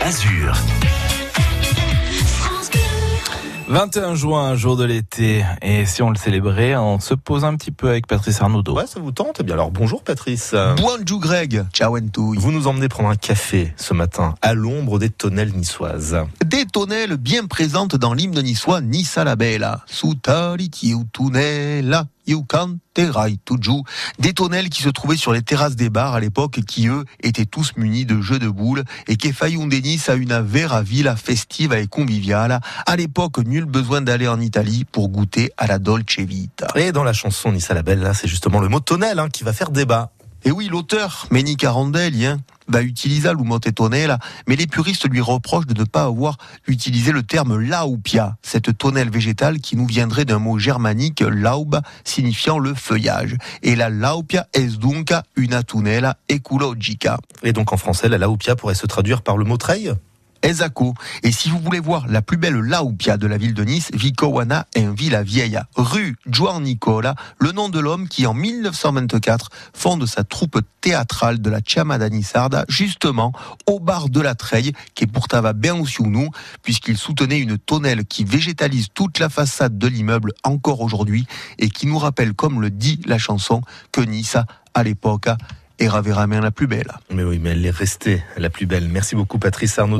Azur. 21 juin, jour de l'été, et si on le célébrait, on se pose un petit peu avec Patrice Arnaudot. Ouais, ça vous tente Eh bien alors bonjour Patrice. Bonjour Greg, ciao Entouille. Vous nous emmenez prendre un café ce matin à l'ombre des tonnelles niçoises. Des tonnelles bien présentes dans l'hymne niçois Nice à la Bella. Tunnella, Des tonnelles qui se trouvaient sur les terrasses des bars à l'époque qui eux étaient tous munis de jeux de boules et qui des Nice à une vera villa festive et conviviale. À l'époque, nul besoin d'aller en Italie pour goûter à la dolce vita. Et dans la chanson à la c'est justement le mot tonnelle hein, qui va faire débat. Et oui, l'auteur, Méni Carandelli, hein, va utiliser le mot tonnelle, mais les puristes lui reprochent de ne pas avoir utilisé le terme laupia, cette tonnelle végétale qui nous viendrait d'un mot germanique laub, signifiant le feuillage. Et la laupia est donc una tunnella ecologica. Et donc en français, la laupia pourrait se traduire par le mot treille? Et si vous voulez voir la plus belle laupia de la ville de Nice, Vicowana est en Villa Vieille, rue Juan Nicola, le nom de l'homme qui en 1924 fonde sa troupe théâtrale de la Chamada Nissarda, justement au bar de la Treille, qui est aussi nous, puisqu'il soutenait une tonnelle qui végétalise toute la façade de l'immeuble encore aujourd'hui et qui nous rappelle, comme le dit la chanson, que Nice, à l'époque, era la plus belle. Mais oui, mais elle est restée la plus belle. Merci beaucoup Patrice Arnaud.